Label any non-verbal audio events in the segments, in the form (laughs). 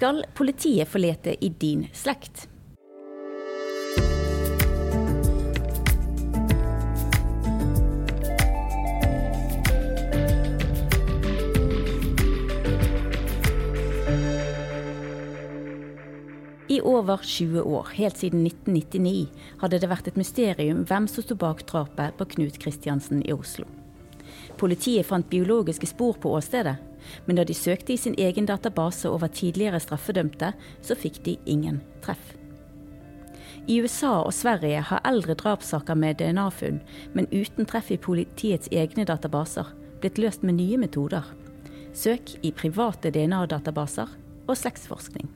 Skal politiet få lete i din slekt? I over 20 år, helt siden 1999, hadde det vært et mysterium hvem som sto bak drapet på Knut Kristiansen i Oslo. Politiet fant biologiske spor på åstedet, men da de søkte i sin egen database over tidligere straffedømte, så fikk de ingen treff. I USA og Sverige har eldre drapssaker med DNA-funn, men uten treff i politiets egne databaser, blitt løst med nye metoder. Søk i private DNA-databaser og slektsforskning.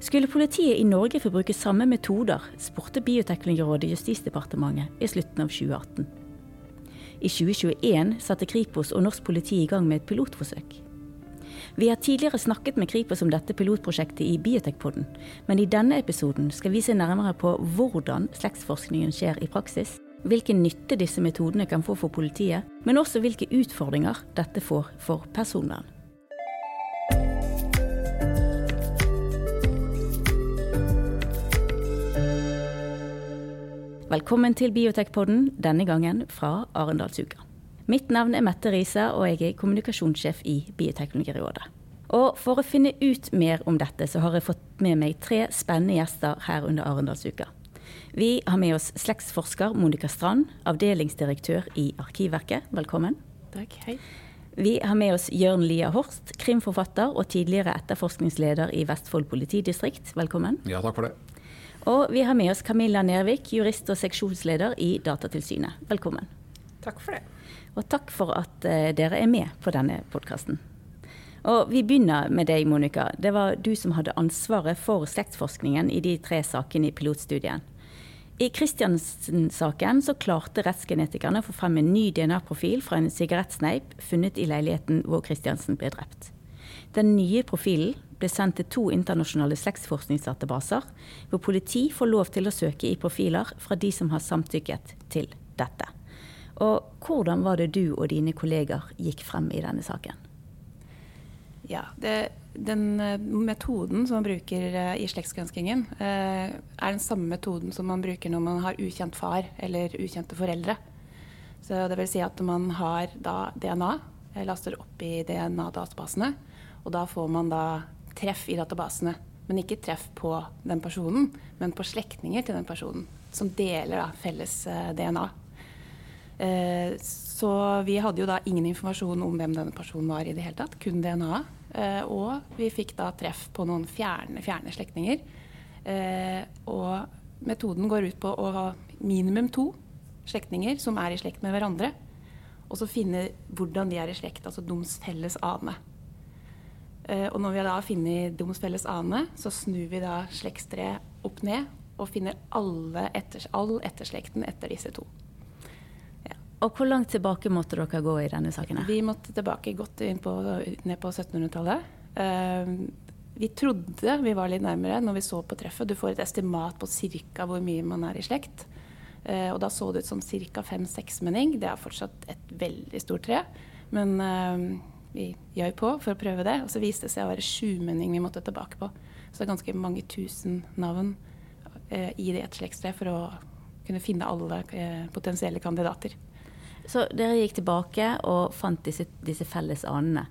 Skulle politiet i Norge få bruke samme metoder, spurte Bioteknologirådet Justisdepartementet i slutten av 2018. I 2021 satte Kripos og norsk politi i gang med et pilotforsøk. Vi har tidligere snakket med Kripos om dette pilotprosjektet i Biotekpodden, men i denne episoden skal vi se nærmere på hvordan slektsforskningen skjer i praksis, hvilken nytte disse metodene kan få for politiet, men også hvilke utfordringer dette får for personvern. Velkommen til Biotekpodden, denne gangen fra Arendalsuka. Mitt navn er Mette Riise, og jeg er kommunikasjonssjef i Bioteknologirådet. Og for å finne ut mer om dette, så har jeg fått med meg tre spennende gjester her under Arendalsuka. Vi har med oss slektsforsker Monica Strand, avdelingsdirektør i Arkivverket. Velkommen. Takk, hei. Vi har med oss Jørn Lia Horst, krimforfatter og tidligere etterforskningsleder i Vestfold politidistrikt. Velkommen. Ja, takk for det. Og vi har med oss Camilla Nervik, jurist og seksjonsleder i Datatilsynet. Velkommen. Takk for det. Og takk for at uh, dere er med på denne podkasten. Og Vi begynner med deg, Monica. Det var du som hadde ansvaret for slektsforskningen i de tre sakene i pilotstudien. I Kristiansen-saken så klarte rettsgenetikerne å få frem en ny DNA-profil fra en sigarettsneip funnet i leiligheten hvor Kristiansen ble drept. Den nye profilen ble sendt til to internasjonale slektsforskningsdatabaser, hvor politi får lov til å søke i profiler fra de som har samtykket til dette. Og hvordan var det du og dine kolleger gikk frem i denne saken? Ja, det, Den eh, metoden som man bruker eh, i slektsgranskingen, eh, er den samme metoden som man bruker når man har ukjent far eller ukjente foreldre. Så det vil si at man har da DNA, laster opp i DNA-databasene, og da får man da treff i databasene. Men ikke treff på den personen, men på slektninger til den personen. Som deler da, felles eh, DNA. Eh, så vi hadde jo da ingen informasjon om hvem denne personen var i det hele tatt. Kun DNA-et. Eh, og vi fikk da treff på noen fjerne, fjerne slektninger. Og metoden går ut på å ha minimum to slektninger som er i slekt med hverandre. Og så finne hvordan de er i slekt, altså deres felles ane. Eh, og når vi da har funnet deres felles ane, så snur vi da slektstreet opp ned og finner etter, all etterslekten etter disse to. Ja. Og Hvor langt tilbake måtte dere gå i denne saken? Vi måtte tilbake godt på, ned på 1700-tallet. Uh, vi trodde vi var litt nærmere når vi så på treffet. Du får et estimat på ca. hvor mye man er i slekt. Uh, og da så det ut som ca. fem-seksmenning. Det er fortsatt et veldig stort tre. Men vi gjør på for å prøve det. Og så viste det seg å være sjumenning vi måtte tilbake på. Så det er ganske mange tusen navn eh, i det ett slektstre for å kunne finne alle eh, potensielle kandidater. Så dere gikk tilbake og fant disse, disse felles anene.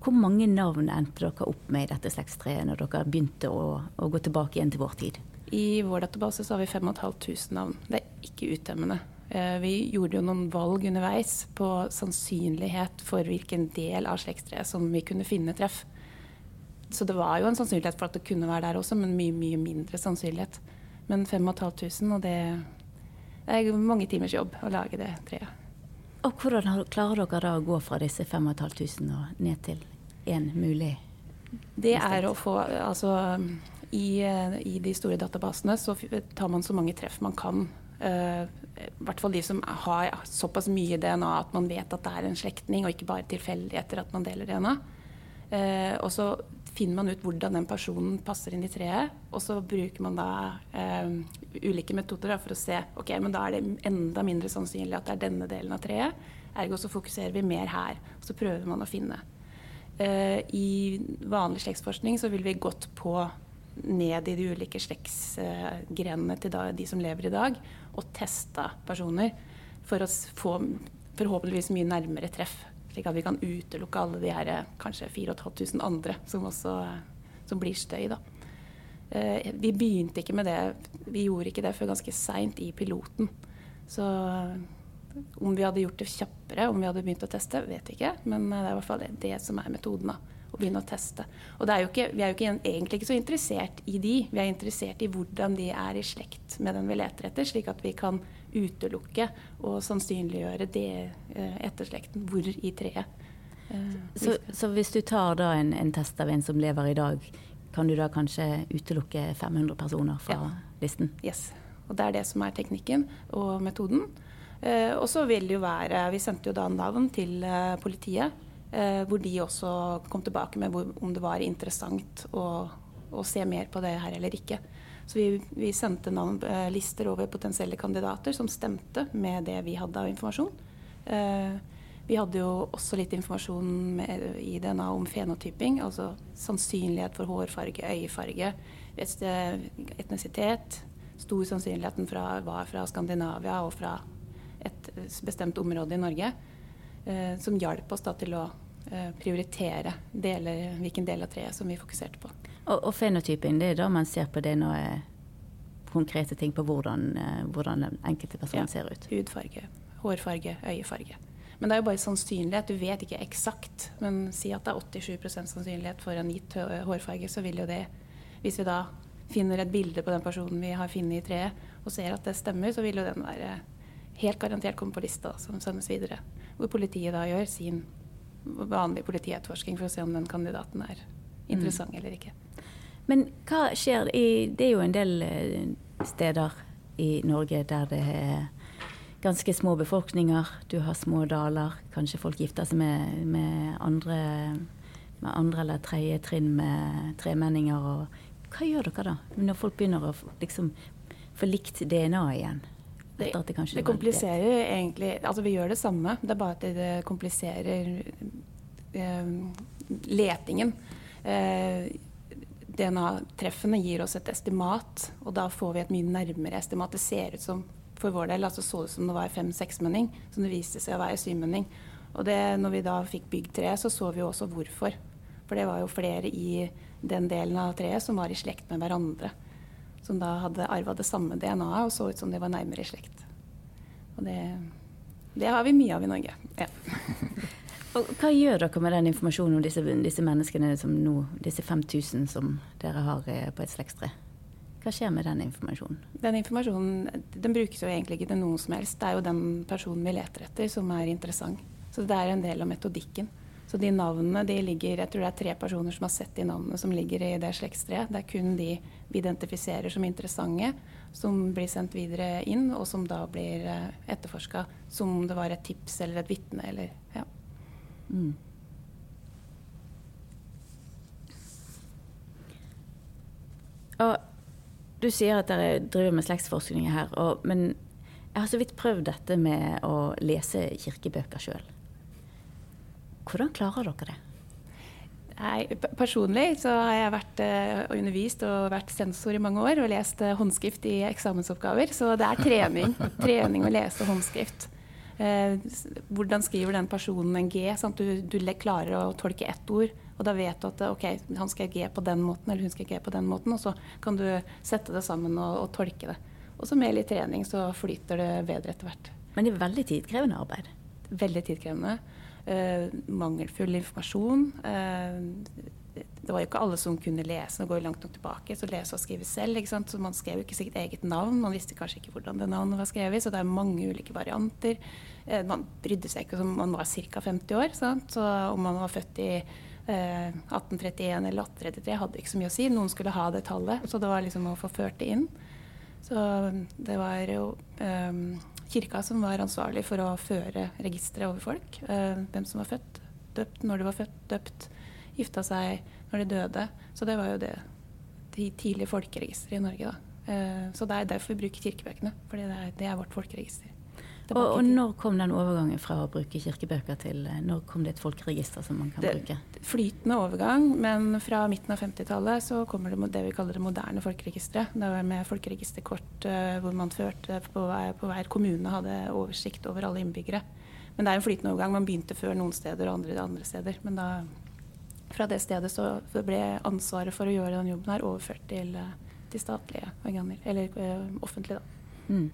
Hvor mange navn endte dere opp med i dette slektstreet når dere begynte å, å, gå tilbake igjen til vår tid? I vår database så har vi 5500 navn. Det er ikke uttømmende. Eh, vi gjorde jo noen valg underveis på sannsynlighet for hvilken del av slektstreet som vi kunne finne treff. Så det var jo en sannsynlighet for at det kunne være der også, men mye, mye mindre sannsynlighet. Men 5500, og det er mange timers jobb å lage det treet. Og hvordan klarer dere da å gå fra disse 5500 og ned til én mulig? Det er å få Altså i, i, de store databasene så tar man så mange treff man kan. Uh, i hvert fall de som har såpass mye DNA at man vet at det er en slektning, og ikke bare tilfeldigheter at man deler DNA. Eh, og så finner man ut hvordan den personen passer inn i treet, og så bruker man da eh, ulike metoder da, for å se ok, men da er det enda mindre sannsynlig at det er denne delen av treet. Ergo så fokuserer vi mer her. Så prøver man å finne. Eh, I vanlig slektsforskning så vil vi gått på ned i de ulike slektsgrenene til de som lever i dag, og testa personer for å få forhåpentligvis mye nærmere treff. Slik at vi kan utelukke alle de her kanskje 4500 andre som også som blir støy. da. Eh, vi begynte ikke med det, vi gjorde ikke det før ganske seint i piloten. Så om vi hadde gjort det kjappere, om vi hadde begynt å teste, vet vi ikke. Men det er i hvert fall det som er metoden. da, begynne å teste. Og er ikke, vi er jo ikke, egentlig ikke så interessert i de. Vi er interessert i hvordan de er i slekt med den vi leter etter, slik at vi kan utelukke og sannsynliggjøre det eh, etterslekten. Hvor i treet. Eh, så, så, hvis du tar da en, en, test av en som lever i dag, kan du da kanskje utelukke 500 personer fra ja. listen? Yes. Og det er det som er teknikken og metoden. Eh, og så vil det jo være Vi sendte jo da navn til eh, politiet, hvor de også kom tilbake med om det var interessant å, å, se mer på det her eller ikke. Så vi, vi sendte navn, eh, lister over potensielle kandidater som stemte med det vi hadde av informasjon. Eh, vi hadde jo også litt informasjon med, i DNA om fenotyping, altså sannsynlighet for hårfarge, øyefarge, etnisitet. Stor sannsynligheten fra, var fra Skandinavia og fra et bestemt område i Norge, eh, som hjalp oss da til å eh, prioritere deler, hvilken del av treet som vi fokuserte på. Og, og fenotypen, det er da man ser på det når er konkrete ting på hvordan, eh, hvordan den enkelte person ja, ser ut? Hudfarge, hårfarge, øyefarge. Men det er jo bare sannsynlighet. Du vet ikke eksakt. Men si at det er 87% sannsynlighet for en gitt hårfarge, så vil jo det Hvis vi da finner et bilde på den personen vi har funnet i treet, og ser at det stemmer, så vil jo den være helt garantert komme på lista som sendes videre. Hvor politiet da gjør sin vanlige politietterforsking for å se om den kandidaten er interessant mm. eller ikke. Men hva skjer i Det er jo en del eh, steder i Norge der det er ganske små befolkninger. Du har små daler. Kanskje folk gifter seg med, med andre, med andre eller tredje trinn med tremenninger. Og hva gjør dere da, når folk begynner å liksom få likt DNA igjen? Det, det, det kompliserer egentlig Altså, vi gjør det samme, det er bare at det kompliserer eh, letingen. Eh, DNA-treffene gir oss et estimat, og da får vi et mye nærmere estimat. Det ser ut som for vår del altså så det som det var fem-seksmenning, som det viste seg å være syvmenning. Og det, når vi da fikk bygd treet, så så vi jo også hvorfor. For det var jo flere i den delen av treet som var i slekt med hverandre som da hadde arva det samme DNA-et og så ut som de var nærmere i slekt. Og det, det har vi mye av i Norge. Ja. (laughs) og hva gjør dere med den informasjonen om disse, disse menneskene som nå, disse 5000 som dere har eh, på et slektstre? Hva skjer med den informasjonen? Den informasjonen den brukes jo egentlig ikke til noe som helst. Det er jo den personen vi leter etter som er interessant. Så det er en del av metodikken. Så de navnene de ligger Jeg tror det er tre personer som har sett de navnene som ligger i det slektstreet. Det er kun de vi identifiserer som interessante, som blir sendt videre inn, og som da blir eh, etterforska som om det var et tips eller et vitne eller Ja. Mm. Og du sier at dere driver med slektsforskning her, og, men jeg har så vidt prøvd dette med å lese kirkebøker sjøl. Hvordan klarer dere det? Nei, personlig så har jeg vært uh, undervist og vært sensor i mange år og lest uh, håndskrift i eksamensoppgaver. Så det er trening. (laughs) trening å lese håndskrift. Uh, hvordan skriver den personen en G? Sant? du, du, klarer å tolke ett ord. Og da vet du at ok, han skal G på den måten, eller hun skal G på den måten. Og så kan du sette det sammen og, og tolke det. Og så med litt trening så flyter det bedre etter hvert. Men det er veldig tidkrevende arbeid? Veldig tidkrevende. Uh, mangelfull informasjon. Uh, det var jo ikke alle som kunne lese nå går jo langt nok tilbake. Så lese og skrive selv. ikke sant? Så Man skrev jo ikke sitt eget navn. Man visste kanskje ikke hvordan det navnet var skrevet. Så det er mange ulike varianter. Uh, man brydde seg ikke om man var ca. 50 år. Sant? Så om man var født i 1831 eller 1833 hadde ikke så mye å si. Noen skulle ha det tallet. Så det var liksom å få ført det inn. Så det var jo um, kirka som var ansvarlig for å føre registeret over folk. Eh, hvem som var født, døpt når de var født, døpt, gifta seg når de døde. Så det var jo det de tidlige folkeregisteret i Norge. da. Eh, så det er derfor vi bruker kirkebøkene. fordi det det er vårt folkeregister. Og, og, når kom den overgangen fra å bruke kirkebøker til eh, når kom det et folkeregister som man kan det, bruke? Flytende overgang, men fra midten av 50-tallet så kommer det, det vi kaller det moderne folkeregisteret. Det var med folkeregisterkort uh, hvor man førte på, på hver kommune hadde oversikt over alle innbyggere. Men det er en flytende overgang. Man begynte før noen steder og andre andre steder. Men da, fra det stedet så ble ansvaret for å gjøre den jobben her overført til, uh, til statlige organer, eller offentlig, offentlige, da. Mm.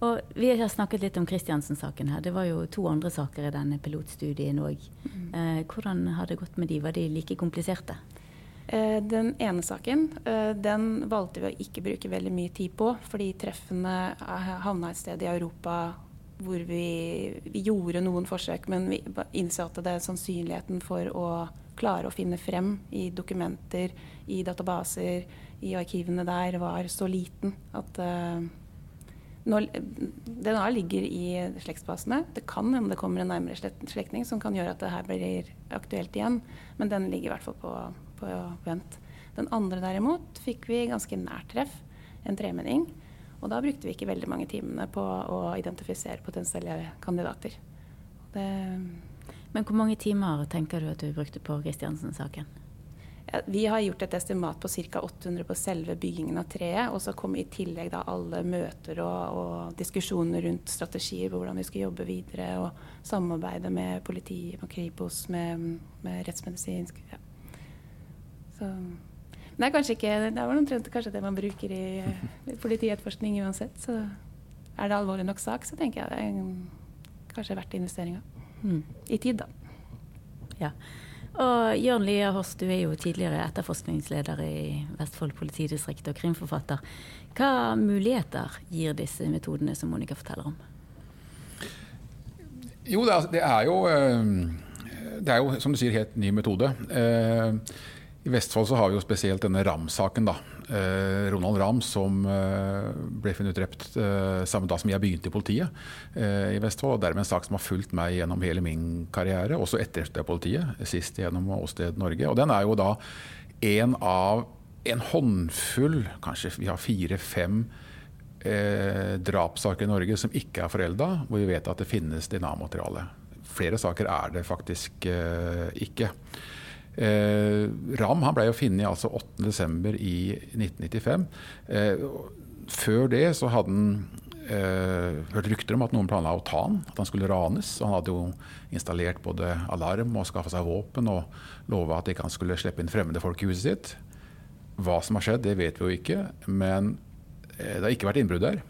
Og Vi har snakket litt om Kristiansen-saken her. Det var jo to andre saker i denne pilotstudien òg. Mm. Eh, hvordan har det gått med de? Var de like kompliserte? Eh, den ene saken eh, den valgte vi å ikke bruke veldig mye tid på, fordi treffene havna et sted i Europa hvor vi, vi, gjorde noen forsøk, men vi innså at det er sannsynligheten for å klare å finne frem i dokumenter, i databaser, i arkivene der, var så liten at når, DNA ligger i slektsbasene. Det kan hende det kommer en nærmere slektning som kan gjøre at det her blir aktuelt igjen, men den ligger i hvert fall på, på vent. Den andre derimot fikk vi ganske nært treff, en tremenning. Og da brukte vi ikke veldig mange timene på å identifisere potensielle kandidater. Det men hvor mange timer tenker du at du brukte på Kristiansen-saken? Vi har gjort et estimat på ca. 800 på selve byggingen av treet. Og så kom i tillegg da alle møter og, og, diskusjoner rundt strategier på hvordan vi skal jobbe videre. Og samarbeide med politiet, med Kripos, med, med rettsmedisinsk ja. Så det er kanskje ikke Det er omtrent kanskje det man bruker i, i politietterforskning uansett. Så er det alvorlig nok sak, så tenker jeg det er kanskje verdt investeringa. Mm. I tid, da. Ja. Og Jørn Lia Horst, du er jo tidligere etterforskningsleder i Vestfold politidistrikt og krimforfatter. Hva muligheter gir disse metodene som Monica forteller om? Jo, det er, jo, eh, det er jo som du sier, helt ny metode. Eh, I Vestfold så har vi jo spesielt denne Ram-saken. da. Eh, Ronald Ramm som eh, ble funnet drept eh, samme dag som jeg begynte i politiet i Vestfold. og Dermed en sak som har fulgt meg gjennom hele min karriere, også etter politiet. Sist gjennom Åsted Norge. Og den er jo da en av en håndfull, kanskje vi har fire-fem eh, drapssaker i Norge som ikke er forelda, hvor vi vet at det finnes DNA-materiale. Flere saker er det faktisk eh, ikke. Eh, Ram han ble jo funnet altså 8.12. i 1995. Eh, før det så hadde han eh, hørt rykter om at noen planla å ta han, at han skulle ranes. Han hadde jo installert både alarm og skaffa seg våpen og lova at ikke han skulle slippe inn fremmede folk i huset sitt. Hva som har skjedd, det vet vi jo ikke, men eh, det har ikke vært innbrudd der.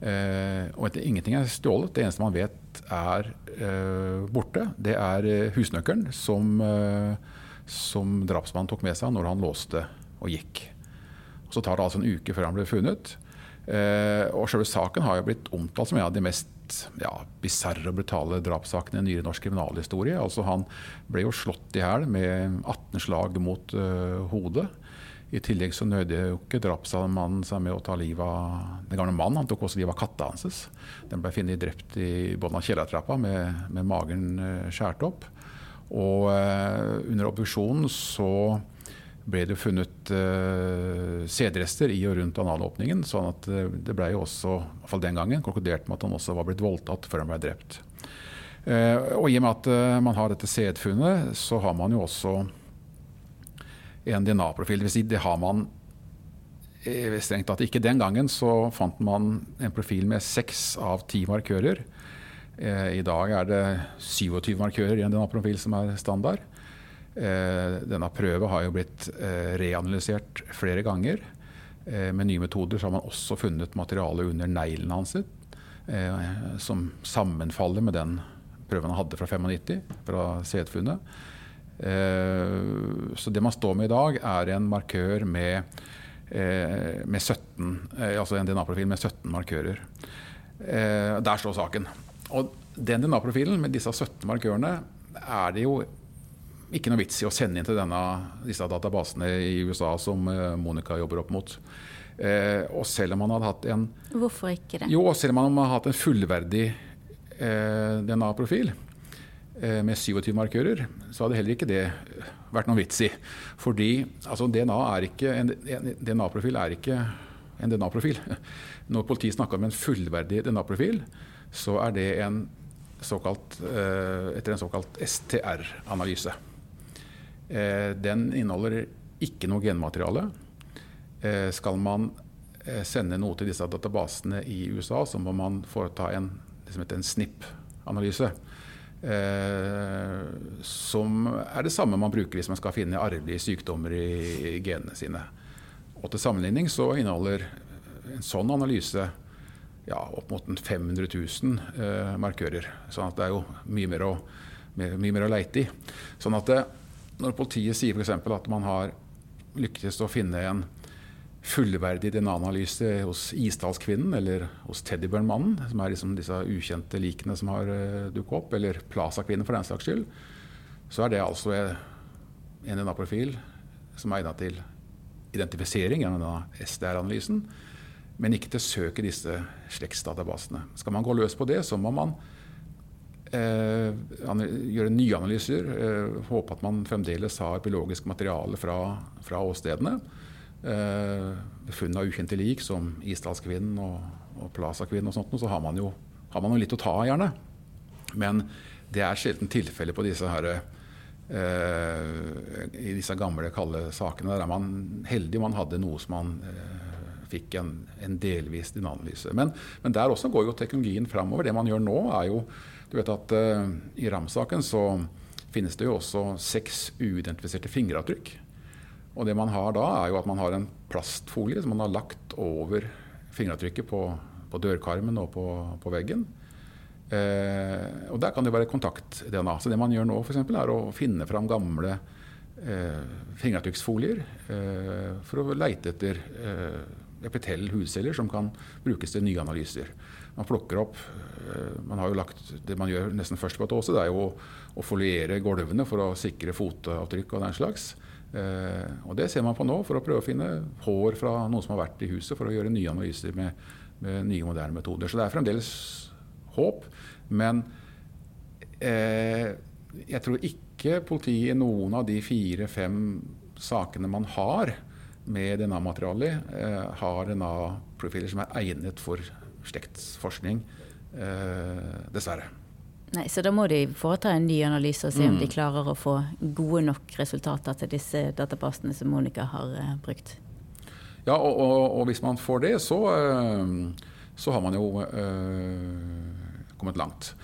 Eh, og ingenting er stjålet. Det eneste man vet er eh, borte, det er husnøkkelen som som drapsmannen tok med seg når han låste og gikk. Og så tar det altså en uke før han ble funnet. Eh, og selve saken har jo blitt omtalt som en av de mest ja, bisarre og brutale drapssakene i nyere norsk kriminalhistorie. Altså Han ble jo slått i hæl med 18 slag mot uh, hodet. I tillegg så nødde jo ikke drapsmannen seg med å ta livet av den gamle mannen. Han tok også livet av katta hans. Den ble funnet drept i bunnen av kjellertrappa med, med magen uh, skåret opp. Og uh, under obduksjonen så ble det funnet uh, sædrester i og rundt analåpningen. sånn at uh, det ble jo også, i hvert fall den gangen, konkludert med at han også var blitt voldtatt før han ble drept. Uh, og i og med at man har dette sædfunnet, så har man jo også en DNA-profil. Det, si, det har man strengt tatt ikke. Den gangen så fant man en profil med seks av ti markører. Eh, I dag er det 27 markører i en DNA-profil som er standard. Eh, denne prøven har jo blitt eh, reanalysert flere ganger. Med nye metoder har man også funnet materiale under neglene hans som sammenfaller med den prøven han hadde fra 95, fra sædfunnet. Så det man står med i dag, er en markør med, med 17, altså en DNA-profil med 17 markører. Der står saken. Og den DNA-profilen med disse 17 markørene er det jo ikke noe vits i å sende inn til denne, disse databasene i USA som eh, Monica jobber opp mot. Eh, og selv om man hadde hatt en Hvorfor ikke det? Jo, selv om man hadde hatt en fullverdig eh, DNA-profil eh, med 27 markører, så hadde heller ikke det vært noen vits i. Fordi altså, DNA er ikke, en DNA-profil er ikke en DNA-profil. Når politiet snakker om en fullverdig DNA-profil, så er det en såkalt, eh, etter en såkalt STR-analyse. Eh, den inneholder ikke noe genmateriale. Eh, skal man sende noe til disse databasene i USA, så må man foreta en, en SNIP-analyse. som er det samme man bruker hvis man skal finne arvelige sykdommer i genene sine. Og til sammenligning så inneholder en sånn analyse ja, opp mot 500 000 eh, markører. sånn det er jo mye mer å, mye, mer å leite i. Sånn at det, når politiet sier f.eks. at man har lyktes å finne en fullverdig DNA-analyse hos Isdalskvinnen eller hos Teddybjørnmannen, som er liksom disse ukjente likene som har uh, dukket opp, eller Plaza-kvinnen for den saks skyld, så er det altså en DNA-profil som er egnet til identifisering gjennom SDR-analysen men ikke til å søke disse slektsdatabasene. Skal man gå løs på det, så må man eh, gjøre nye analyser. Eh, håpe at man fremdeles har biologisk materiale fra, fra åstedene. Eh, funn av ukjente lik, som Isdalskvinnen og, og Plaza-kvinnen og sånt, så har man, jo, har man jo litt å ta av, gjerne. Men det er sjelden tilfelle på disse her, eh, i disse gamle, kalde sakene. Der er man heldig man hadde noe som man eh, fikk en, en delvis dynanalyse. Men, men, der også går jo teknologien framover. Det man gjør nå, er jo du vet at uh, I RAM-saken så finnes det jo også seks uidentifiserte fingeravtrykk. Og det man har da, er jo at man har en plastfolie som man har lagt over fingeravtrykket på, på dørkarmen og på, på veggen. Eh, og Der kan det være kontakt-DNA. Så det man gjør nå, eksempel, er å finne fram gamle eh, fingeravtrykksfolier eh, for å leite etter eh, epitell hudceller som kan brukes til nye analyser. Man plukker opp eh, man har jo lagt, Det man gjør nesten først på et åse, det er jo å foliere gulvene for å sikre fotavtrykk og den slags. Eh, og Det ser man på nå for å prøve å finne hår fra noen som har vært i huset, for å gjøre nye analyser med, med nye, moderne metoder. Så det er fremdeles håp. Men eh, jeg tror ikke politiet i noen av de fire-fem sakene man har, med DNA-materiale eh, har DNA-profiler som er egnet for slektsforskning, eh, dessverre. Nei, Så da må de foreta en ny analyse og se mm. om de mm. klarer å få gode nok resultater til disse databasene som Monica har eh, brukt? Ja, og, og, og, hvis man får det, så, så har man jo eh, kommet langt.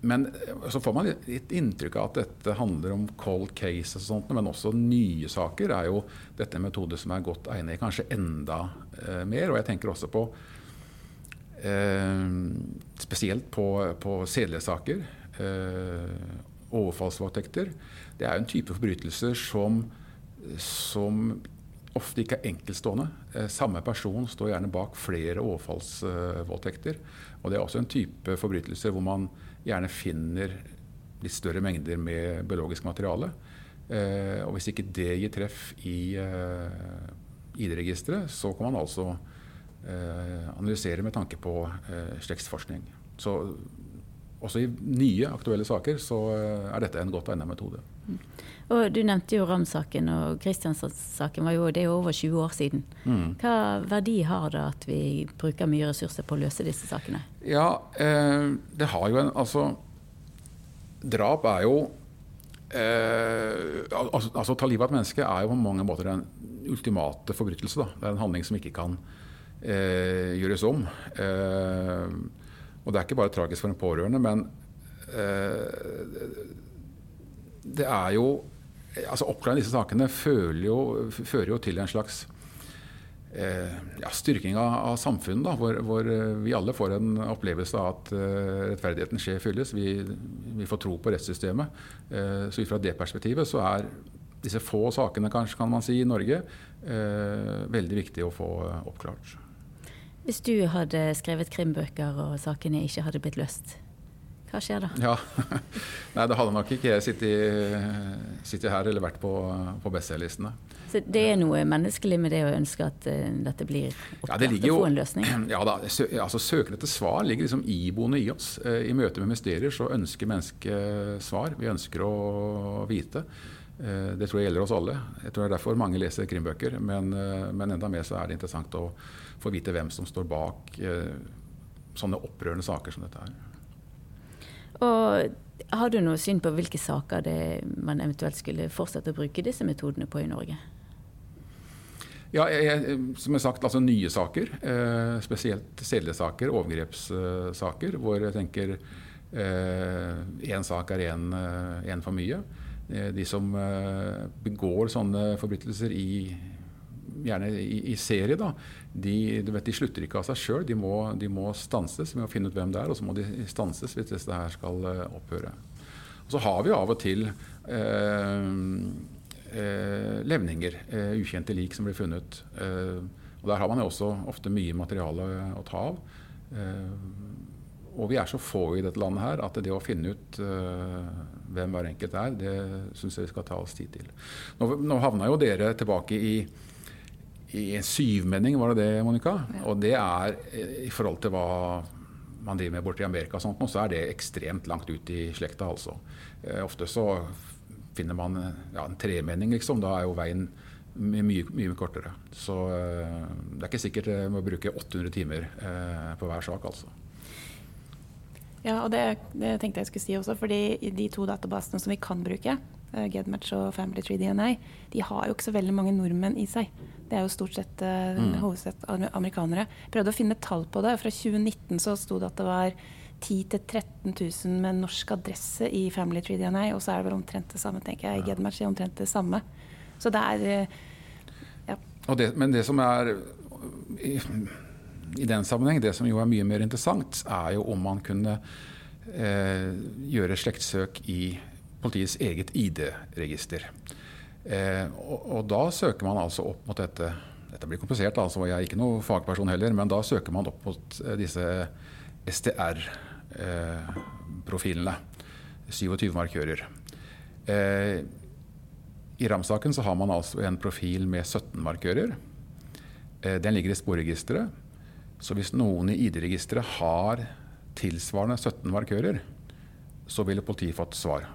Men eh, så får man litt inntrykk av at dette handler om cold cases, og sånt, men også nye saker er jo dette en metode som er godt egnet i kanskje enda eh, mer. Og jeg tenker også på eh, spesielt på, på sedelighetssaker. Eh, overfallsvoldtekter. Det er jo en type forbrytelser som, som ofte ikke er enkeltstående. Eh, samme person står gjerne bak flere overfallsvoldtekter. Og det er også en type forbrytelser hvor man gjerne finner litt større mengder med biologisk materiale. Eh, og hvis ikke det gir treff i eh, ID-registeret, så kan man altså eh, analysere med tanke på eh, slektsforskning. Så også i nye aktuelle saker så eh, er dette en godt egnet metode. Mm. Og Du nevnte jo Ram-saken, og Kristiansand-saken var jo, det er jo over 20 år siden. Mm. Hva verdi har det at vi bruker mye ressurser på å løse disse sakene? Ja, eh, det har jo en Altså, drap er jo eh, altså, altså, ta livet av et menneske er jo på mange måter den ultimate forbrytelse. Da. Det er en handling som ikke kan eh, gjøres om. Eh, og det er ikke bare tragisk for en pårørende, men eh, det er jo altså Oppklaring disse sakene jo, fører jo til en slags eh, ja, styrking av, av samfunnet, da, hvor, hvor, eh, vi alle får en opplevelse av at eh, rettferdigheten skjer fylles. Vi, vi, får tro på rettssystemet. Eh, så ut fra det perspektivet så er disse få sakene kanskje kan man si, i Norge uh, veldig viktig å få oppklart. Hvis du hadde skrevet krimbøker og sakene ikke hadde blitt løst, hva skjer da? Ja, (laughs) Nei, Da hadde nok ikke jeg sittet, sittet her eller vært på, på bestselgerlistene. Så det er noe menneskelig med det å ønske at uh, dette blir opptatt ja, og få en løsning? (clears throat) Ja da, sø, altså Søken etter svar ligger liksom iboende i oss. Uh, I møte med mysterier så ønsker mennesket svar. Vi ønsker å vite. Eh, det tror jeg gjelder oss alle. Jeg tror det er derfor mange leser krimbøker. Men, eh, men enda mer så er det interessant å få vite hvem som står bak eh, sånne opprørende saker som dette her. Og Har du noe syn på hvilke saker det man eventuelt skulle fortsette å bruke disse metodene på i Norge? Ja, jeg, som jeg sagt, altså nye saker. Eh, spesielt sedelighetssaker, overgrepssaker, hvor jeg tenker én eh, sak er én eh, for mye. Eh, de som eh, begår sånne forbrytelser i gjerne i, i serie, da, de, vet, de, slutter ikke av seg sjøl. De, de, må stanses. Vi må finne ut hvem det er, og så må de stanses hvis dette her skal uh, opphøre. Og så har vi av og til eh, uh, levninger, ukjente lik, som blir funnet. og Der har man jo også ofte mye materiale å ta av. og vi er så få i dette landet her at det å finne ut hvem hver enkelt er, det syns jeg vi skal ta oss tid til. Nå, nå havna jo dere tilbake i i en syvmenning, var det det, Monica? Ja. Og det er eh, i forhold til hva man driver med borte i Amerika, og sånt, så er det ekstremt langt ut i slekta. altså. Eh, ofte så finner man ja, en tremenning, liksom. Da er jo veien mye, mye, kortere. Så eh, det er ikke sikkert vi må bruke 800 timer eh, på hver sak, altså. Ja, og det, det, tenkte jeg skulle si også, fordi de to databasene som vi kan bruke, GEDmatch og Family Tree DNA, de har jo ikke så veldig mange nordmenn i seg. Det er jo stort sett uh, mm. hovedsett amerikanere. Jeg prøvde å finne tall på det. Fra 2019 så sto det at det var 10 000-13 000 med norsk adresse i Family Tree DNA, og så er det vel omtrent det samme, tenker jeg. I GEDmatch er omtrent det samme. Så det er uh, ja. Det, men det som er i, i, den sammenheng, det som jo er mye mer interessant, er jo om man kunne eh, gjøre slektssøk i politiets eget ID-register. Eh, og, og, da søker man altså opp mot dette Dette blir komplisert, altså, jeg er ikke noen fagperson heller, men da søker man opp mot eh, disse STR-profilene. Eh, 27 markører. Eh, I Ramsaken så har man altså en profil med 17 markører. Eh, den ligger i sporregisteret. Så hvis noen i ID-registeret har tilsvarende 17 markører, så ville politiet fått svar.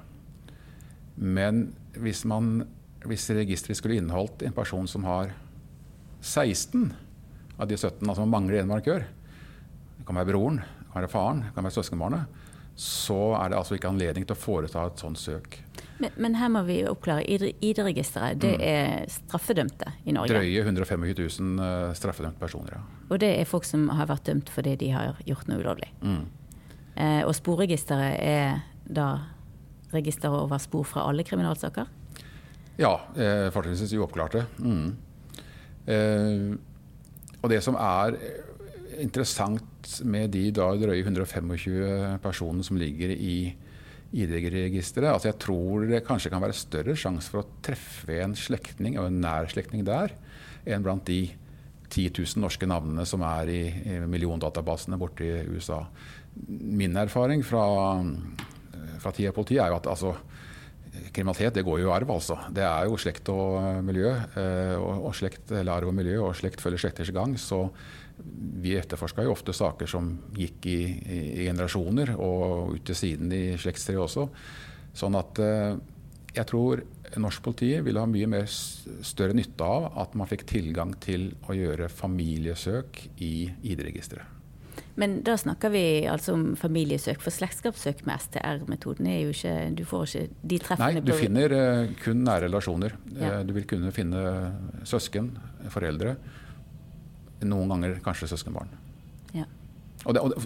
Men hvis man hvis registeret skulle inneholdt en person som har 16 av de 17, altså man mangler en markør, det kan være broren, det kan være faren, det kan være søskenbarnet, så er det altså ikke anledning til å foreta et sånt søk. Men, men her må vi oppklare. ID-registeret det mm. er straffedømte i Norge? Drøye 125 000 uh, straffedømte personer, ja. Og det er folk som har vært dømt fordi de har gjort noe ulovlig? Mm. Eh, og sporregisteret er da registeret over spor fra alle kriminalsaker? Ja, eh, fortrinnsvis uoppklarte. Mm. Eh, og det som er interessant med de da drøye 125 personene som ligger i ID-registeret altså Jeg tror det kanskje kan være større sjanse for å treffe en slektning og en nær slektning der, enn blant de 10 000 norske navnene som er i, i milliondatabasene borte i USA. Min erfaring fra, fra tida i politiet er jo at altså, kriminalitet det går jo i arv, altså. Det er jo slekt og eh, miljø. Eh, og, og slekt, eller arv og miljø, og slekt følger slekters gang. Så vi etterforska jo ofte saker som gikk i, i, i, generasjoner, og ut til siden i slektstreet også. Sånn at eh, jeg tror norsk politi ville ha mye mer større nytte av at man fikk tilgang til å gjøre familiesøk i ID-registeret. Men da snakker vi altså om familiesøk, for slektskapssøk med STR-metoden er jo ikke Du får ikke de treffene Nei, du finner uh, kun nære relasjoner. Ja. Uh, du vil kunne finne søsken, foreldre. Noen ganger kanskje søskenbarn. Ja. Og, det, og,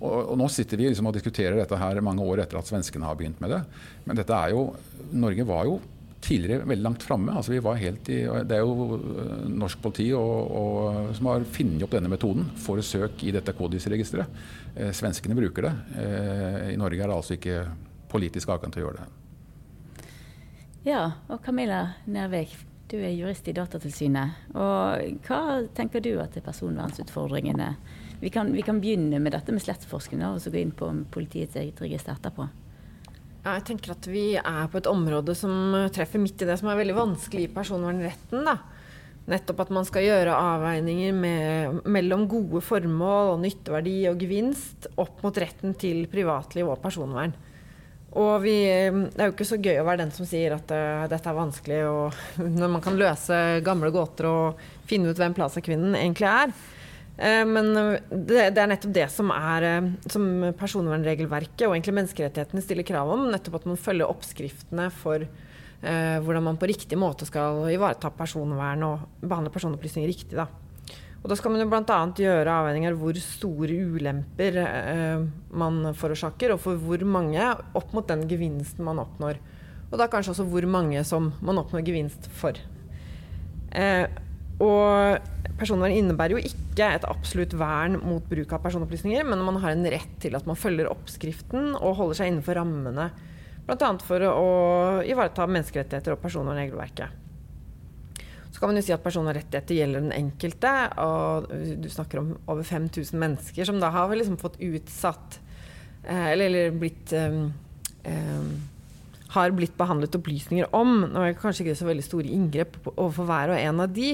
og, og, nå sitter vi liksom og diskuterer dette her mange år etter at svenskene har begynt med det. Men dette er jo Norge var jo tidligere veldig langt framme. Altså det er jo øh, norsk politi og, og, som har funnet opp denne metoden for søk i dette kodisregisteret. Eh, svenskene bruker det. Eh, I Norge er det altså ikke politisk adgang å gjøre det. Ja, og Camilla Nervik, du er jurist i Datatilsynet. Og hva tenker du at er personvernsutfordringene? Vi kan, vi kan begynne med dette med slettforskning og så gå inn på politiets eget register etterpå. Jeg tenker at vi er på et område som treffer midt i det som er veldig vanskelig i personvernretten. da. Nettopp at man skal gjøre avveininger med, mellom gode formål og nytteverdi og gevinst opp mot retten til privatliv og personvern. Og vi, det er jo ikke så gøy å være den som sier at uh, dette er vanskelig, og (laughs) når man kan løse gamle gåter og finne ut hvem Plaza-kvinnen egentlig er. Uh, men det, det, er nettopp det som er uh, som personvernregelverket og egentlig menneskerettighetene stiller krav om. Nettopp at man følger oppskriftene for hvordan man på riktig måte skal ivareta personvern og behandle personopplysninger riktig. da. Og da skal man jo bl.a. gjøre avveininger hvor store ulemper eh, man forårsaker, og for hvor mange, opp mot den gevinsten man oppnår. Og da kanskje også hvor mange som man oppnår gevinst for. Eh, og personvern innebærer jo ikke et absolutt vern mot bruk av personopplysninger, men man har en rett til at man følger oppskriften og holder seg innenfor rammene. Bl.a. for å ivareta menneskerettigheter og personvernregelverket. Så kan man jo si at personvernrettigheter gjelder den enkelte. Og du snakker om over 5000 mennesker som da har liksom fått utsatt eh, eller, eller, blitt um, um, Har blitt behandlet opplysninger om. Nå er det kanskje ikke så veldig store inngrep overfor hver og en av de.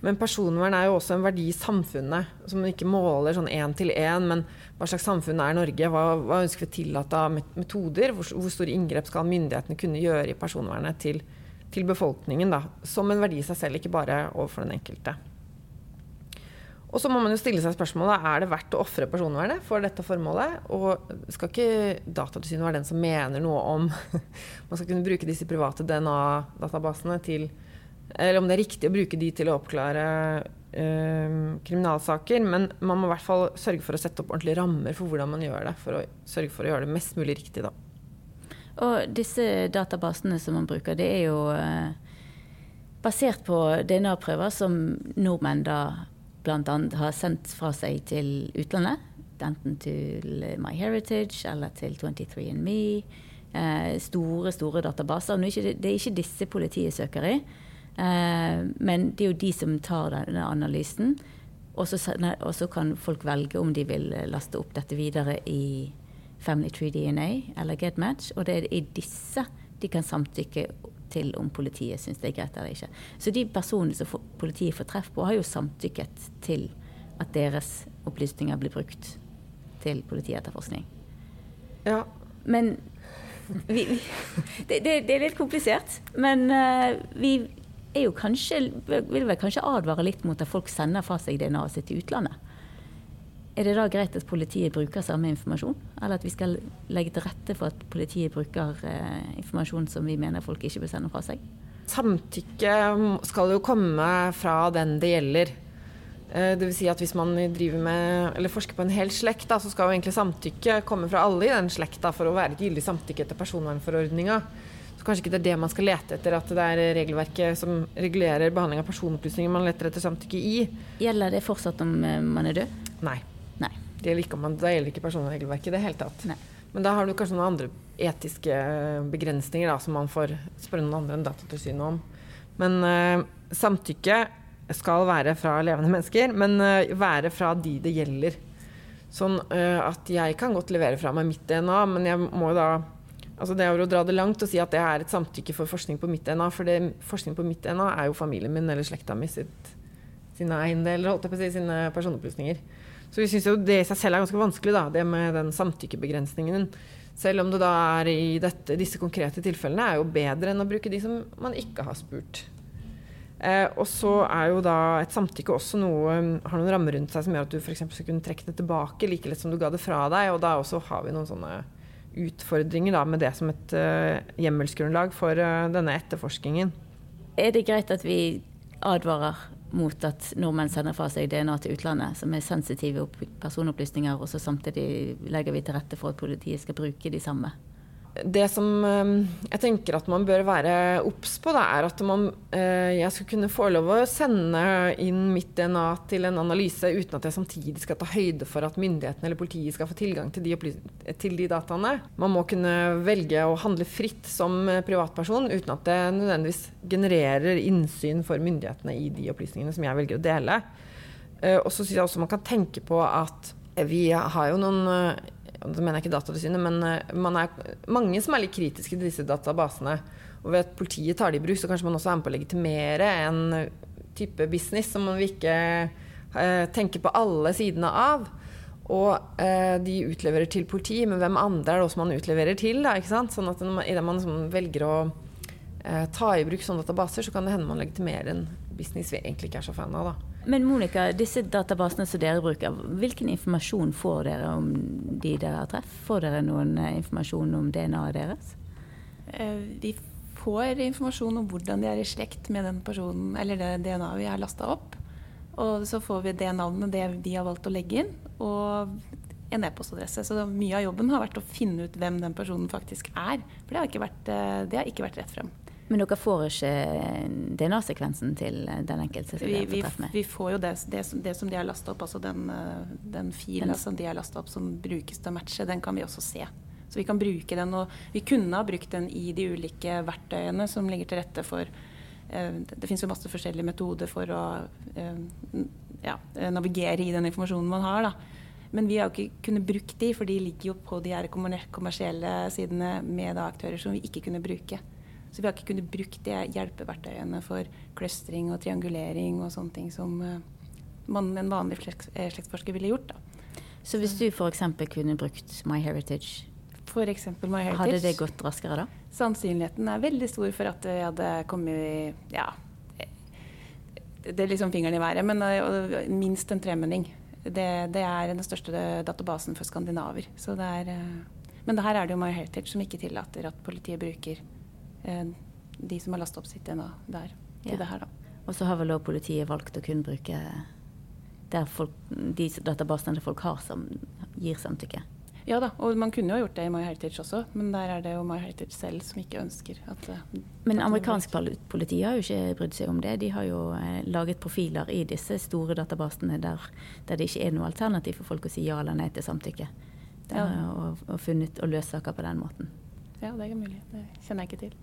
Men personvern er jo også en verdi i samfunnet, som ikke måler sånn én til én. Men hva slags samfunn er Norge? Hva, hva ønsker vi å tillate av metoder? Hvor, hvor store inngrep skal myndighetene kunne gjøre i personvernet til til befolkningen da, som en verdi i seg selv, ikke bare overfor den enkelte. Og så må man jo stille seg spørsmålet er det verdt å ofre personvernet for dette formålet. Og skal ikke Datatilsynet være den som mener noe om (laughs) man skal kunne bruke disse private DNA-databasene til Eller om det er riktig å bruke de til å oppklare eh, kriminalsaker. Men man må i hvert fall sørge for å sette opp ordentlige rammer for hvordan man gjør det. For å sørge for å gjøre det mest mulig riktig, da. Og disse databasene som man bruker, det er jo eh, basert på DNA-prøver som nordmenn da bl.a. har sendt fra seg til utlandet. Enten til MyHeritage eller til 23andMe. Eh, store, store databaser. Det er ikke disse politiet søker i, men det er jo de som tar denne analysen. Og så kan folk velge om de vil laste opp dette videre i Family Tree DNA eller GetMatch, og det er i disse de kan samtykke til om politiet syns det er greit eller ikke. Så de personene som politiet får treff på, har jo samtykket til at deres opplysninger blir brukt til politietterforskning. Ja. Men vi, vi, (laughs) det, det, det, er litt komplisert. Men uh, vi er jo kanskje, vil vel kanskje advare litt mot at folk sender fra seg DNA-et sitt til utlandet. Er det da greit at politiet bruker samme informasjon, eller at vi skal legge til rette for at politiet bruker eh, informasjon som vi mener folk ikke bør sende fra seg? Samtykke skal jo komme fra den det gjelder. Dvs. det vil si at Hvis man med, forsker på en hel slekt, da, så skal jo egentlig samtykke komme fra alle i den slekta for å være et gyldig samtykke etter personvernforordninga. Så kanskje ikke det er det man skal lete etter, at det er regelverket som regulerer behandling av personopplysninger man leter etter samtykke i. Gjelder det fortsatt om eh, man er død? Nei. Nei. Det gjelder ikke, man, det gjelder ikke personregelverket i det hele tatt. Nei. Men da har du kanskje noen andre etiske begrensninger da, som man får spørre noen andre enn Datatilsynet om. Men uh, samtykke skal være fra levende mennesker, men uh, være fra de det gjelder. Sånn uh, at jeg kan godt levere fra meg mitt DNA, men jeg må da Altså det er å dra det langt og si at det er et samtykke for forskning på mitt DNA, for det, forskning på mitt DNA er jo familien min eller slekta mi sitt, sine eiendeler, holdt jeg på å si, sine personopplysninger. Så vi syns jo det i seg selv er ganske vanskelig, da, det med den samtykkebegrensningen. Selv om det da er i dette, disse konkrete tilfellene er jo bedre enn å bruke de som man ikke har spurt. Eh, og så er jo da et samtykke også noe har noen rammer rundt seg som gjør at du f.eks. skal kunne trekke det tilbake like lett som du ga det fra deg. Og da også har vi noen sånne utfordringer da, med det som et uh, hjemmelsgrunnlag for uh, denne etterforskningen. Er det greit at vi advarer mot at nordmenn sender fra seg DNA til utlandet, som er sensitive personopplysninger, og så samtidig legger vi til rette for at politiet skal bruke de samme det som eh, jeg tenker at man bør være obs på, da, er at man, eh, jeg skal kunne få lov å sende inn mitt DNA til en analyse uten at jeg samtidig skal ta høyde for at myndighetene eller politiet skal få tilgang til de, til de dataene. Man må kunne velge å handle fritt som privatperson uten at det nødvendigvis genererer innsyn for myndighetene i de opplysningene som jeg velger å dele. Eh, og så syns jeg også man kan tenke på at vi har jo noen det mener jeg ikke Datatilsynet, men eh, man er mange som er litt kritiske til disse databasene. Og ved at politiet tar det i bruk, så kanskje man også er med på å legitimere en type business som man ikke eh, tenke på alle sidene av. Og eh, de utleverer til politi, men hvem andre er det også man utleverer til? Da, ikke sant? Sånn at Idet man liksom velger å eh, ta i bruk sånne databaser, så kan det hende man legitimerer en business vi egentlig ikke er så fan av. da. Men Monica, disse databasene som dere bruker, hvilken informasjon får dere om de dere har treff? Får dere noen eh, informasjon om DNA-et deres? Eh, vi får informasjon om hvordan de er i slekt med den personen, eller det DNA-et vi har lasta opp. Og så får vi det navnet det de har valgt å legge inn, og en e-postadresse. Så mye av jobben har vært å finne ut hvem den personen faktisk er. For det har ikke vært, eh, det har ikke vært rett frem. Men dere får ikke DNA-sekvensen til den enkelte? Vi, vi, vi, får jo det, det, det, som de har lasta opp, altså den, eh, den filen som de har lasta opp som brukes til å matche, den kan vi også se. Så vi kan bruke den, og vi kunne ha brukt den i de ulike verktøyene som ligger til rette for eh, Det finnes jo masse forskjellige metoder for å eh, ja, navigere i den informasjonen man har. da. Men vi har jo ikke kunnet bruke de, for de ligger jo på de her kommersielle sidene med aktører som vi ikke kunne bruke. Så vi har ikke kunnet bruke de hjelpeverktøyene for clustering og triangulering og sånne ting som uh, man, en vanlig eh, slektsforsker ville gjort. Da. Så hvis du f.eks. kunne brukt MyHeritage, for My Heritage, hadde det gått raskere da? Sannsynligheten er veldig stor for at jeg hadde kommet Ja, det er liksom fingeren i været, men uh, minst en tremenning. Det, det, er den største databasen for skandinaver. Det er, men det her er det jo MyHeritage som ikke tillater at politiet bruker Eh, de som har lasta opp sitt DNA der til ja. det her, da. Og så har vel også politiet valgt å kun bruke folk, de databasene folk har som gir samtykke. Ja da, og man kunne jo gjort det i MyHeritage også, men der er det jo MyHeritage selv som ikke ønsker at eh, Men amerikansk politi har jo ikke brydd seg om det. De har jo eh, laget profiler i disse store databasene der, der, det ikke er noe alternativ for folk å si ja eller nei til samtykke. Ja. Og, og funnet og løst saker på den måten. Ja, det er mulig. Det kjenner jeg ikke til.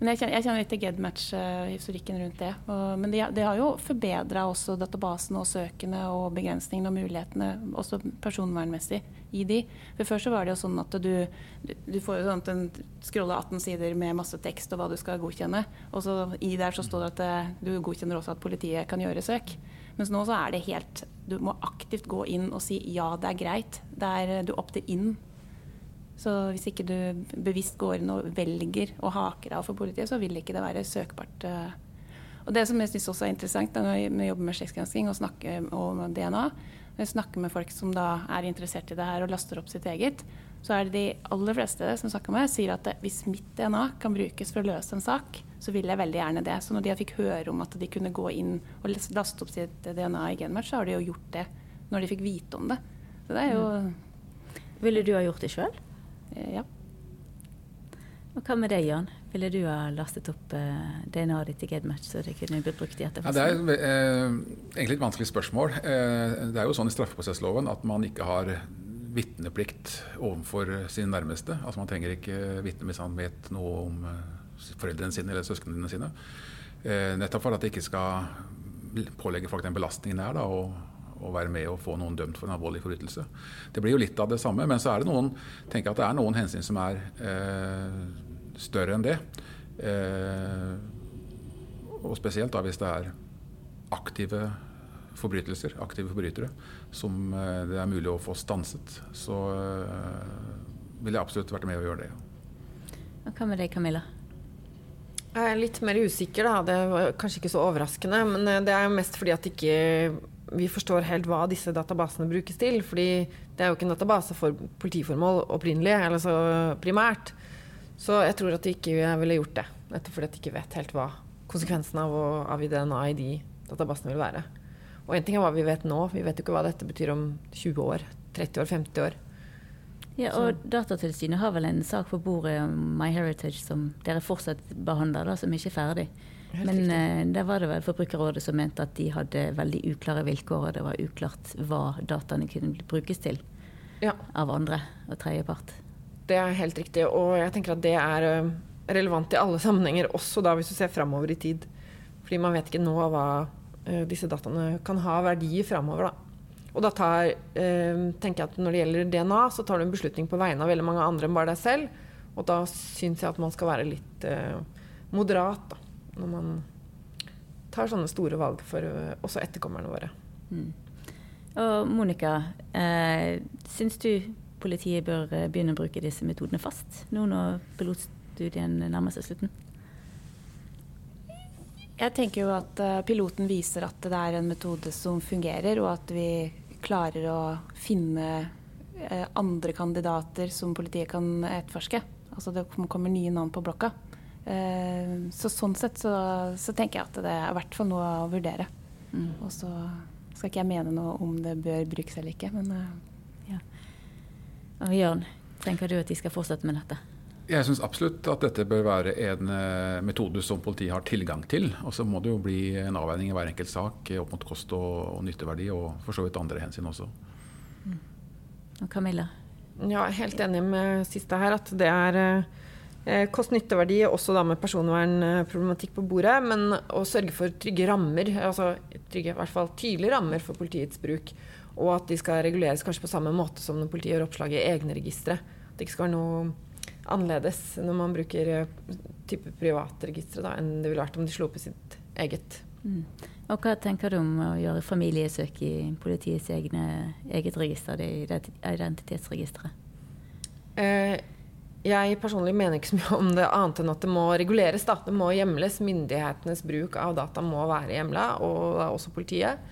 Men jeg kjenner, jeg kjenner litt til GEDmatch-historikken rundt det. Og, men det de har jo forbedra også databasene og søkene og begrensningene og mulighetene, også personvernmessig, i de. For Før så var det jo sånn at du, du får jo sånn at en scrolle 18 sider med masse tekst og hva du skal godkjenne. Og så i der så står det at det, eh, du godkjenner også at politiet kan gjøre søk. Mens nå så er det helt Du må aktivt gå inn og si ja, det er greit. Det er, du opter inn så hvis ikke du bevisst går inn og velger å hake deg av for politiet, så vil ikke det være søkbart. Eh. Og Det som jeg syns også er interessant når vi jobber med slektsgransking og snakker om DNA, når vi snakker med folk som da er interessert i det her og laster opp sitt eget, så er det de aller fleste som snakker med, sier at hvis mitt DNA kan brukes for å løse en sak, så vil jeg veldig gjerne det. Så når de fikk høre om at de kunne gå inn og laste opp sitt DNA i Genmatch, så har de jo gjort det når de fikk vite om det. Så det er jo mm. Ville du ha gjort det sjøl? Eh, ja. Og Hva med deg, Jan? Ville du ha lastet opp uh, DNA-et ditt i GEDmatch så det kunne blitt brukt i etterforskning? Ja, det er eh, egentlig et vanskelig spørsmål. Eh, det er jo sånn i straffeprosessloven at man ikke har vitneplikt overfor sine nærmeste. Altså Man trenger ikke vitne hvis han vet noe om foreldrene sine eller søsknene sine. nettopp for at det ikke skal pålegge folk den belastningen det er. da, og å være med og få noen dømt for en alvorlig forbrytelse. Det blir jo litt av det samme, men så er det noen tenker at det er noen hensyn som er eh, større enn det. Eh, og spesielt da hvis det er aktive forbrytelser, aktive forbrytere, som eh, det er mulig å få stanset. Så eh, vil jeg absolutt vært med å gjøre det. Ja. Hva med deg, Camilla? Jeg er litt mer usikker, da. Det var kanskje ikke så overraskende. Men eh, det er mest fordi at ikke vi forstår helt hva disse databasene brukes til. fordi det er jo ikke en database for politiformål opprinnelig, eller så primært. Så jeg tror at de ikke ville gjort det. Nettopp fordi de ikke vet helt hva konsekvensen av å avgi DNA i de databasene vil være. Og én ting er hva vi vet nå, vi vet jo ikke hva dette betyr om 20 år, 30 år, 50 år. Ja, og Datatilsynet har vel en sak på bordet om MyHeritage som dere fortsatt behandler, da, som ikke er ferdig. Men eh, der var det vel Forbrukerrådet som mente at de hadde veldig uklare vilkår, og det var uklart hva dataene kunne brukes til ja. av andre og tredjepart. Det er helt riktig, og jeg tenker at det er eh, relevant i alle sammenhenger, også da hvis du ser framover i tid. Fordi man vet ikke nå hva uh, disse dataene kan ha verdi framover, da. Og da tar, uh, tenker jeg at når det gjelder DNA, så tar du en beslutning på vegne av veldig mange andre enn bare deg selv. Og da syns jeg at man skal være litt moderat, da når man tar sånne store valg for også etterkommerne våre. Mm. Og Monica, eh, syns du politiet bør eh, begynne å bruke disse metodene fast, nå når pilotstudien nærmer seg slutten? Jeg tenker jo at uh, piloten viser at det er en metode som fungerer, og at vi klarer å finne andre kandidater som politiet kan etterforske. Altså det kommer nye navn på blokka. Uh, så sånn sett så, så, tenker jeg at det er i hvert fall noe å vurdere. Mm. Og så skal ikke jeg mene noe om det bør brukes eller ikke, men ja. Og Jørn, tenker du at de skal fortsette med dette? Jeg syns absolutt at dette bør være en uh, metode som politiet har tilgang til. Og så må det jo bli en avveining i hver enkelt sak opp mot kost og, og nytteverdi, og for så vidt andre hensyn også. Mm. Og Camilla? Ja, jeg er helt enig med siste her. At det er uh, kost-nytteverdi, også da med personvernproblematikk på bordet. Men å sørge for trygge rammer, altså trygge, i hvert fall tydelige rammer for politiets bruk. Og at de skal reguleres kanskje på samme måte som når politiet gjør oppslag i egne registre. At det ikke skal være noe annerledes når man bruker eh, type privatregistre enn det ville vært om de slo opp i sitt eget. Mm. Og Hva tenker du om å gjøre familiesøk i politiets egne, eget register, det identitetsregisteret? Eh, jeg personlig mener ikke så mye om det annet enn at det må reguleres. Da. Det må hjemles. Myndighetenes bruk av data må være hjemla, og også politiet.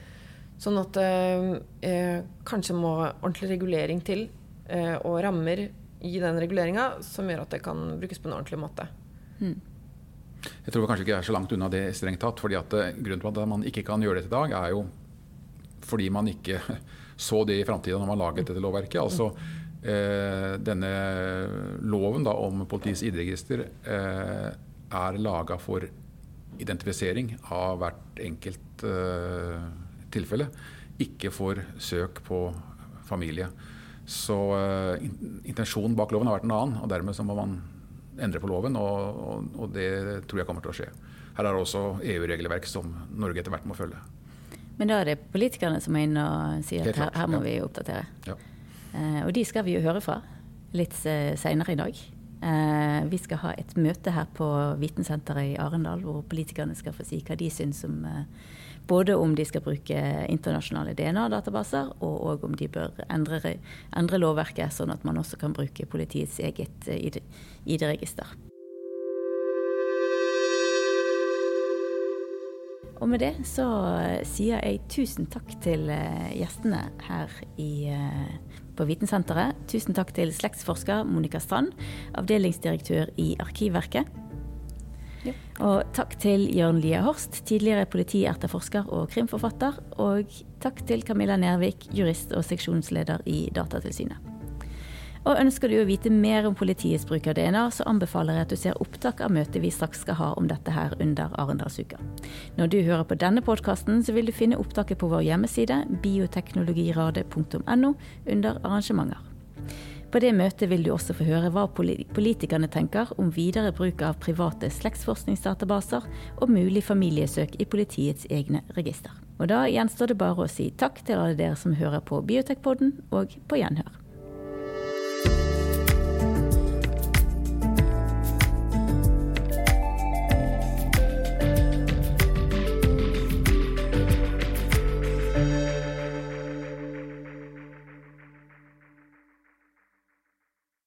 Sånn at eh, eh, kanskje må ordentlig regulering til, eh, og rammer i den reguleringa som gjør at det kan brukes på en ordentlig måte. Mm. Jeg tror kanskje ikke er så langt unna det strengt tatt. fordi at eh, Grunnen til at man ikke kan gjøre det i dag, er jo fordi man ikke (laughs) så det i framtida når man laget dette lovverket. Altså Denne loven da, om politiets ID-register eh, er laga for identifisering av hvert enkelt eh, tilfelle, ikke for søk på familie. Så intensjonen bak loven har vært en annen, og dermed så må man endre på loven. Og, og, og det tror jeg kommer til å skje. Her er det også EU-regelverk som Norge etter hvert må følge. Men da er det politikerne som er inne og sier at her, her, må ja. vi oppdatere. Ja. Uh, og de skal vi jo høre fra litt uh, seinere i dag. Uh, vi skal ha et møte her på Vitensenteret i Arendal, hvor politikerne skal få si hva de syns om både om de skal bruke internasjonale DNA-databaser, og, om de bør endre, endre, lovverket, sånn at man også kan bruke politiets eget eh, ID-register. Og med det så eh, sier jeg tusen takk til eh, gjestene her i, på Vitensenteret. Tusen takk til slektsforsker Monica Strand, avdelingsdirektør i Arkivverket. Og takk til Jørn Lia Horst, tidligere politietterforsker og krimforfatter. Og takk til Camilla Nervik, jurist og seksjonsleder i Datatilsynet. Og ønsker du å vite mer om politiets bruk av DNA, så anbefaler jeg at du ser opptak av møtet vi straks skal ha om dette her under Arendalsuka. Når du hører på denne podkasten, så vil du finne opptaket på vår hjemmeside bioteknologirade.no under arrangementer. På det møtet vil du også få høre hva politikerne tenker om videre bruk av private slektsforskningsdatabaser og mulig familiesøk i politiets egne register. Og da gjenstår det bare å si takk til alle dere som hører på Biotekpodden, og på gjenhør.